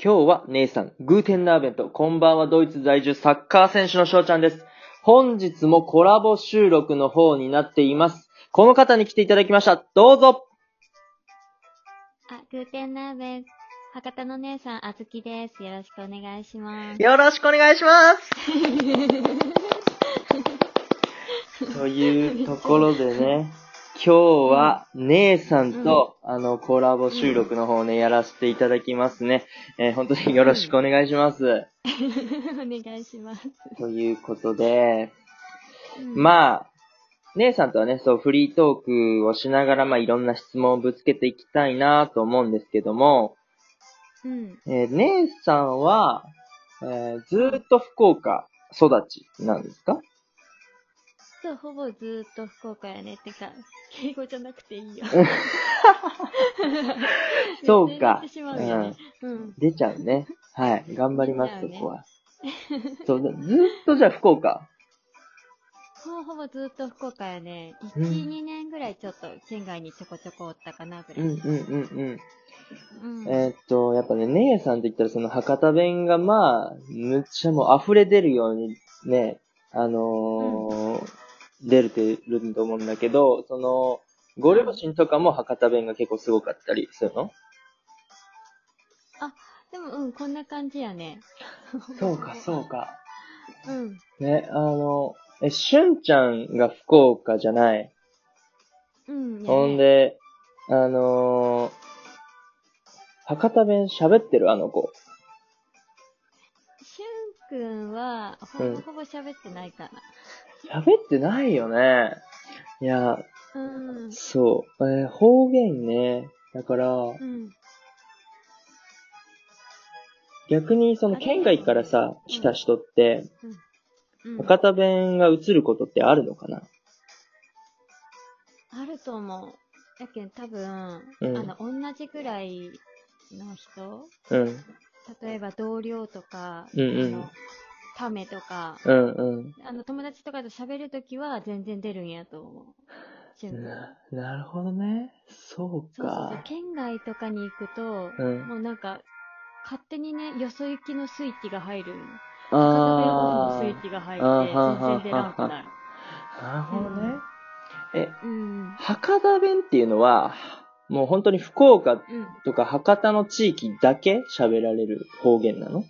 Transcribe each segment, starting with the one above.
今日は姉さん、グーテンナーベント、こんばんはドイツ在住サッカー選手の翔ちゃんです。本日もコラボ収録の方になっています。この方に来ていただきました。どうぞあ、グーテンナーベン、博多の姉さん、あずきです。よろしくお願いします。よろしくお願いします というところでね、今日は姉さんと、あの、コラボ収録の方ね、やらせていただきますね。えー本当によろしくお願いします。お願いします。ということで、うんまあ、姉さんとはね、そう、フリートークをしながら、まあ、いろんな質問をぶつけていきたいなと思うんですけども、うん。えー姉さんは、えーずーっと福岡育ちなんですか？そう、ほぼずーっと福岡やね。てか、敬語じゃなくていいよ。そうか言ってしまうよね。うん。出ちゃうね。はい。頑張ります、ねそこは。そう、ずーっとじゃあ福岡？ほぼほぼずーっと福岡やね。うん1、2年ぐらいちょっと県外にちょこちょこおったかなぐらい。うんうんうんうん。うん。えーっと、やっぱね、姉さんと言ったらその博多弁がまあ、むっちゃもう溢れ出るようにね、あのー出るてると思うんだけど、その、ご両親とかも博多弁が結構すごかったりするの？でも、うん、こんな感じやね。そうか、そうか。うん。ね、あの、え、しゅんちゃんが福岡じゃない？うん。やねほん、で、あのー博多弁喋ってるあの子？しゅんくんは、ほうんぼほぼ喋ってないか喋ってないよね。いや、な。うん。そう。えー方言ね。だから、うん。逆にその県外からさ、うん来た人って、うん。博多弁が映ることってあるのかな？あると思う。やけん多分、うんあの、同じぐらいの人？うん。例えば同僚とか、うんうんあの、ためとか、うんうん。あの、友達とかと喋るときは全然出るんやと思う。ななるほどね。そうそうそうそうか。。県外とかに行くと、うんもうなんか、勝手にね、よそ行きのスイッチが入る。あ片手オンのスイッチが入って、全然出らんくなる。あ。なるほどね。え、うん。博多弁っていうのは、もう本当に福岡うん。とか博多の地域だけ喋られる方言なの？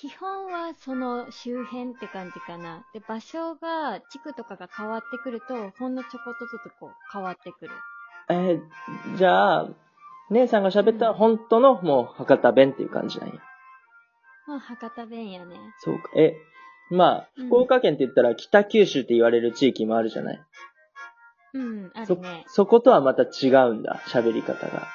基本はその周辺って感じかな。で、場所が、地区とかが変わってくると、ほんのちょこっとずつこう変わってくる。えーじゃあ、姉さんが喋ったら本当のもう博多弁っていう感じなんや。まあ、博多弁やね。そうか。え、まあ、うん福岡県って言ったら北九州って言われる地域もあるじゃない？うん、あそるね。そことはまた違うんだ、喋り方が。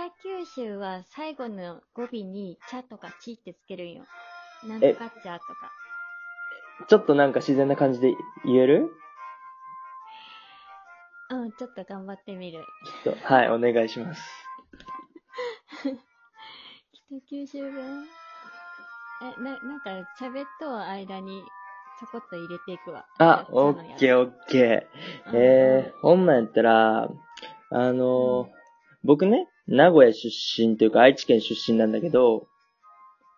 北九州は最後の語尾に、茶とかちってつけるんよ。なんとか茶とか。ちょっとなんか自然な感じで言える？うん、ちょっと頑張ってみる。ちょっと、はい、お願いします。北九州弁？え、な、なんか喋っとう間にちょこっと入れていくわ。あ、オッケーオッケー。うんえー、ほんなんやったら、あのー僕ね、名古屋出身というか愛知県出身なんだけど、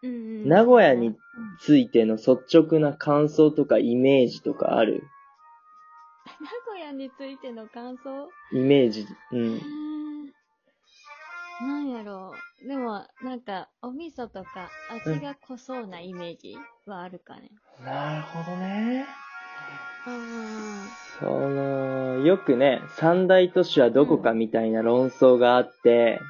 うんうん、名古屋にうんついての率直な感想とかイメージとかある？名古屋についての感想？イメージ、う。うんなんやろう。でも、なんか、お味噌とか味が濃そうなイメージはあるかね。なるほどね。その、よくね、三大都市はどこかみたいな論争があって、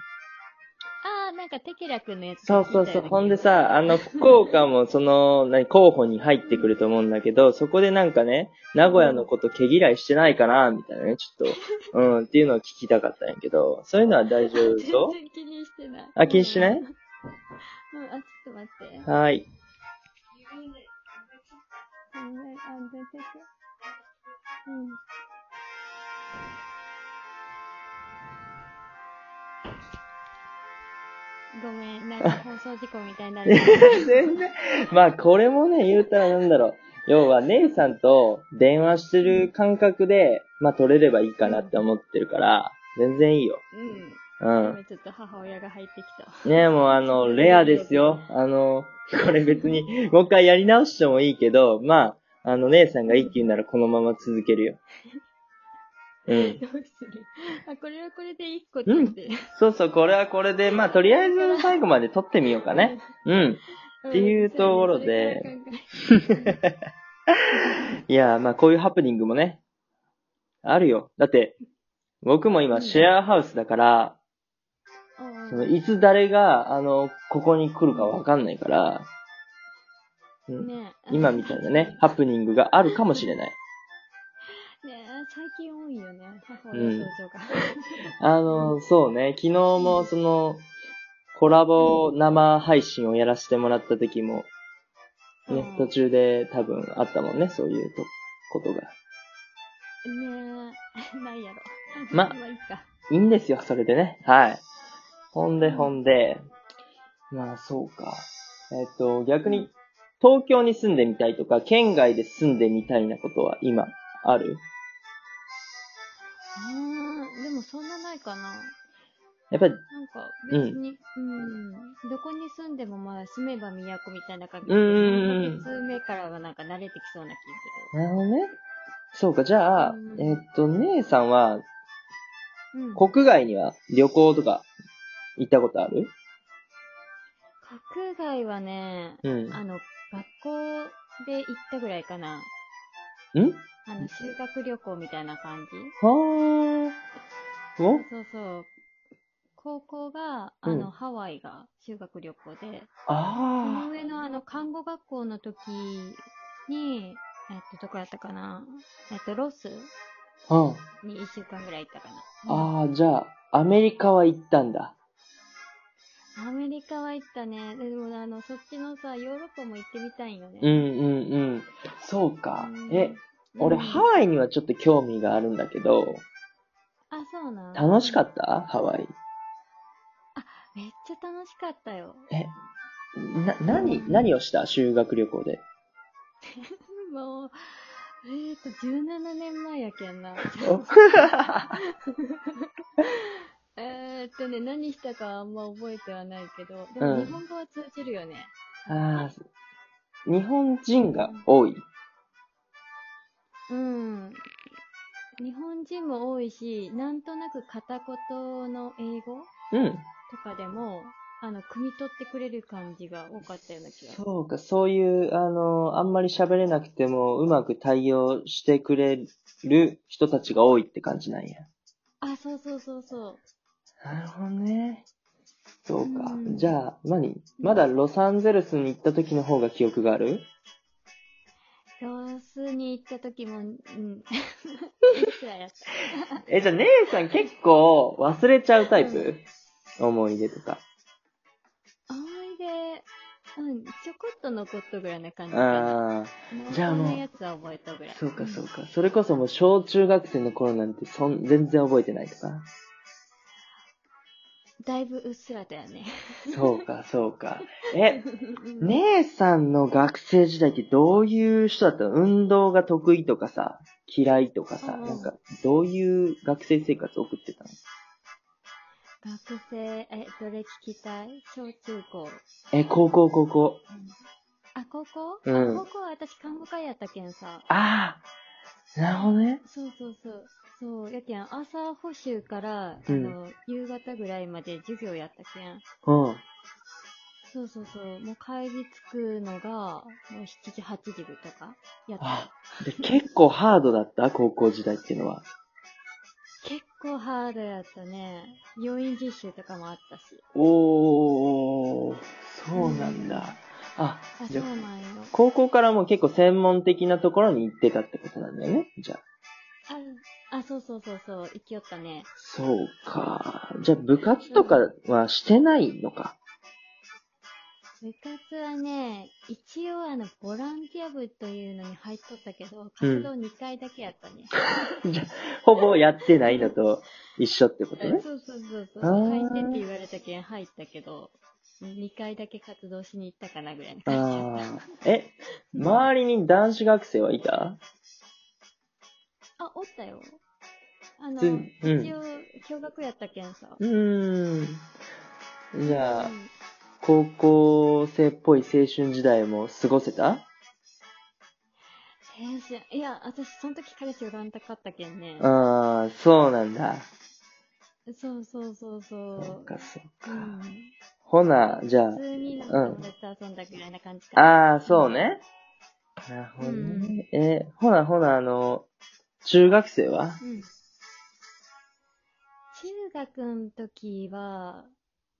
あー、なんかテキラ君のやつそうそうそう。ほんでさ、あの、福岡もその、何、候補に入ってくると思うんだけど、そこでなんかね、名古屋のこと毛嫌いしてないかな、みたいなね、ちょっと、うん、っていうのを聞きたかったんやけど、そういうのは大丈夫と？全然気にしてない。あ気にしてない？うん、うんあ、ちょっと待って。はい。ごめん、なんか放送事故みたいになる。全然。まあ、これもね、言うたらなんだろう。要は、姉さんと電話してる感覚で、まあ、取れればいいかなって思ってるから、全然いいよ。うん。うん。今ちょっと母親が入ってきた。ねもうあの、レアですよ。あの、これ別に、もう一回やり直してもいいけど、まあ、あの、姉さんがいいって言うならこのまま続けるよ。うん。どうする？あ、これはこれで一個取って。そうそう、これはこれで、まあ、とりあえず最後まで撮ってみようかね。うん。うん。っていうところで いや、まあ、こういうハプニングもね、あるよ。だって、僕も今シェアハウスだから、うんそのいつ誰が、あの、ここに来るかわかんないから、うんね今みたいなね、ハプニングがあるかもしれない。いよね、母親登場が。あの、そうね、昨日もその、コラボ生配信をやらせてもらった時も、ねうん、途中で多分あったもんね、そういうとことが。ねえ、なんやろ。まあいいか。いいんですよ、それでね。はい。ほんで、ほんで、まあ、そうか。えっと、逆に、東京に住んでみたいとか、県外で住んでみたいなことは今、ある？うーん、でもそんなないかな。やっぱり、なんか、別に、うん、どこに住んでもまあ、住めば都みたいな感じで、うんうんうん1ヶ月目からはなんか慣れてきそうな気すなるほどね。そうか、じゃあう、んえっと、姉さんは、る。うん。国外には旅行とか、行ったことある？国外はね、うん。あの、学校で行ったぐらいかな。ん？あの、修学旅行みたいな感じ？はー。お？そうそう。高校が、うんあの、ハワイが修学旅行で、そのあ上のあの、看護学校の時に、えっと、どこやったかな？えっと、ロスあ。うん。に1週間ぐらい行ったかな。うんああ、じゃあ、アメリカは行ったんだ。アメリカは行ったね。でも、あの、そっちのさ、ヨーロッパも行ってみたいよね。うんうんうん。そうかう。んえ、俺、うんハワイにはちょっと興味があるんだけど、あ、そうなん？楽しかった？ハワイ。めっちゃ楽しかったよ。え、な、何、何をした？修学旅行で。もう、えーと、17年前やけんな。お えーっとね、何したかあんま覚えてはないけど、でもうん日本語は通じるよね。ああ、日本人が多い。うん。日本人も多いし、なんとなく片言の英語うん。とかでも、あの、汲み取ってくれる感じが多かったような気がする。そうか、そういう、あの、あんまり喋れなくても、うまく対応してくれる人たちが多いって感じなんや。あ、そうそうそうそう。なるほどね。そうか。うんじゃあ、何？まだロサンゼルスに行った時の方が記憶がある？ロスに行った時も、うん。え、じゃあ姉さん結構忘れちゃうタイプ、思い出とか。思い出、うん、ちょこっと残ったぐらいな感じかな。ああ、じゃあもうやつは覚えたぐらい。そうかそうか。それこそもう小中学生の頃なんてそん全然覚えてないとか。だいぶうっすらだよね。そうかそうか。え、うん姉さんの学生時代ってどういう人だったの？運動が得意とかさ、嫌いとかさ、うんなんか、どういう学生生活を送ってたの？学生、え、どれ聞きたい？小中高。え、高校高校。あ、高校、うんあ高校は私看護科やったけんさ。ああ、なるほどね。そうそうそう。そう、やけん朝補習から、うんあの、夕方ぐらいまで授業やったけん。うん。そうそうそう。もう帰り着くのが、もう7時、8時とかやったあ。で結構ハードだった？高校時代っていうのは。結構ハードやったね。要因実習とかもあったし。おー、そうなんだ。あ、あ、じゃあそうなんよ。高校からも結構専門的なところに行ってたってことなんだよね？じゃあ。あ、あ、そうそうそうそう。生きよったね。そうか。じゃあ部活とかはしてないのか？部活はね、一応あの、ボランティア部というのに入っとったけど、活動2回だけやったね。じゃあ、ほぼやってないのと一緒ってことね？そうそうそうそう。入ってって言われたけん入ったけど、2回だけ活動しに行ったかなぐらいの感じやっ。え、周りに男子学生はいた？た。あ、おったよ。あの、うん一応、共学やったけんさ。うーん。じゃあ、うん高校生っぽい青春時代も過ごせた？青春、いや、私、その時彼氏おらんたかったけんね。ああ、そうなんだ。そうそうそうそう。そうか、そううか。ん。ほな、じゃ普通になんか友達と遊んだぐらいな感じあ、かな。ああ、そうね。なるほどね。えーほな、ほな、あの、中学生は？うん。中学の時は、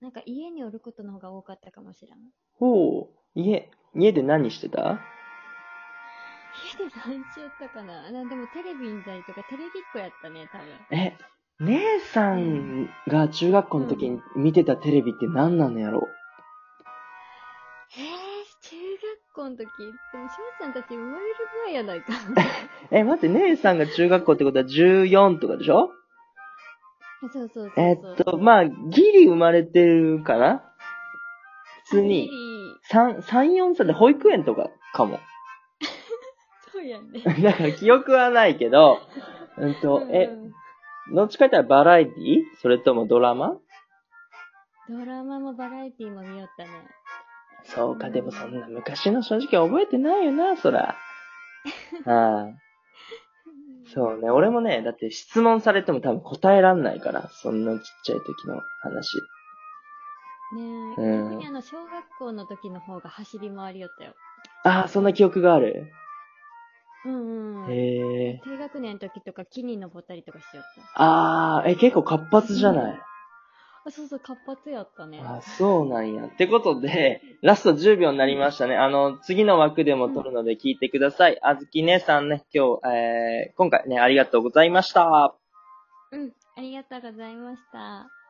なんか家におることの方が多かったかもしれん。ほう。家、家で何してた？家で何しよったかななでもテレビ見たりとか、テレビっ子やったね、多分。え、姉さんが中学校の時に見てたテレビって何なのやろえー、中学校の時、でも翔ちゃんたち生まれる前やないか。え、待って、姉さんが中学校ってことは14とかでしょ？そうそうそうそう。えっと、まあ、ギリ生まれてるかな普通にギ、リ3、3、4歳で保育園とかかも。そうやね。だから記憶はないけど、うんと、えう、んどっちかって言ったらバラエティ？それともドラマ？ドラマもバラエティも見よったね。そうか、でもそんな昔の正直覚えてないよな、そら。はい。そうね、俺もね、だって質問されても多分答えらんないから、そんなちっちゃい時の話。ねえ、うん逆にあの、小学校の時の方が走り回りよったよ。ああ、そんな記憶がある？うんうん。へえ。低学年の時とか木に登ったりとかしよった。ああ、え、結構活発じゃない、あ、そうそう、活発やったね。あそうなんや。ってことで、ラスト10秒になりましたね。あの、次の枠でも撮るので聞いてください。あずき姉さんね、今日、えー、今回ね、ありがとうございました。うん、ありがとうございました。